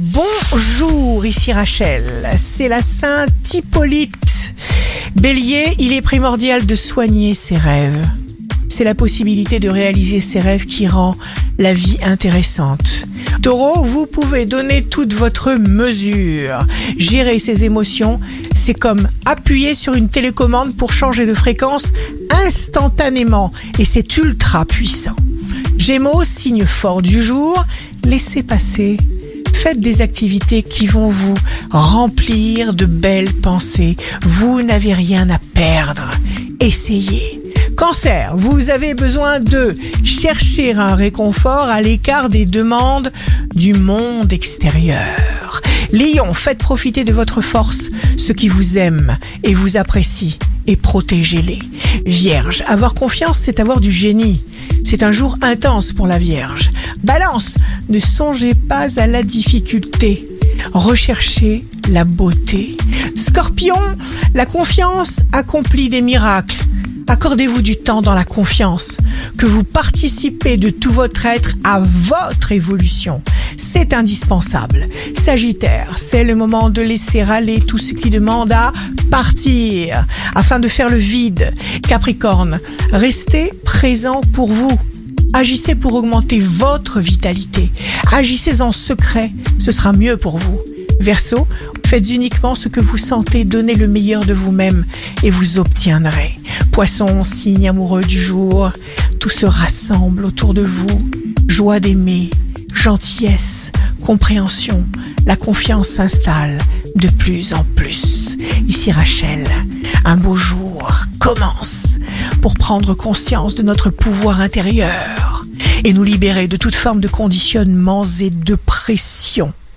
Bonjour, ici Rachel. C'est la Sainte Hippolyte. Bélier, il est primordial de soigner ses rêves. C'est la possibilité de réaliser ses rêves qui rend la vie intéressante. Taureau, vous pouvez donner toute votre mesure. Gérer ses émotions, c'est comme appuyer sur une télécommande pour changer de fréquence instantanément et c'est ultra puissant. Gémeaux, signe fort du jour, laissez passer Faites des activités qui vont vous remplir de belles pensées. Vous n'avez rien à perdre. Essayez. Cancer, vous avez besoin de chercher un réconfort à l'écart des demandes du monde extérieur. Lion, faites profiter de votre force ceux qui vous aiment et vous apprécient et protégez-les. Vierge, avoir confiance, c'est avoir du génie. C'est un jour intense pour la Vierge. Balance, ne songez pas à la difficulté. Recherchez la beauté. Scorpion, la confiance accomplit des miracles. Accordez-vous du temps dans la confiance, que vous participez de tout votre être à votre évolution. C'est indispensable. Sagittaire, c'est le moment de laisser aller tout ce qui demande à partir, afin de faire le vide. Capricorne, restez présent pour vous. Agissez pour augmenter votre vitalité. Agissez en secret, ce sera mieux pour vous. Verseau, faites uniquement ce que vous sentez, donnez le meilleur de vous-même et vous obtiendrez. Poisson, signe amoureux du jour, tout se rassemble autour de vous. Joie d'aimer, gentillesse, compréhension, la confiance s'installe de plus en plus. Ici Rachel, un beau jour commence pour prendre conscience de notre pouvoir intérieur et nous libérer de toute forme de conditionnements et de pression.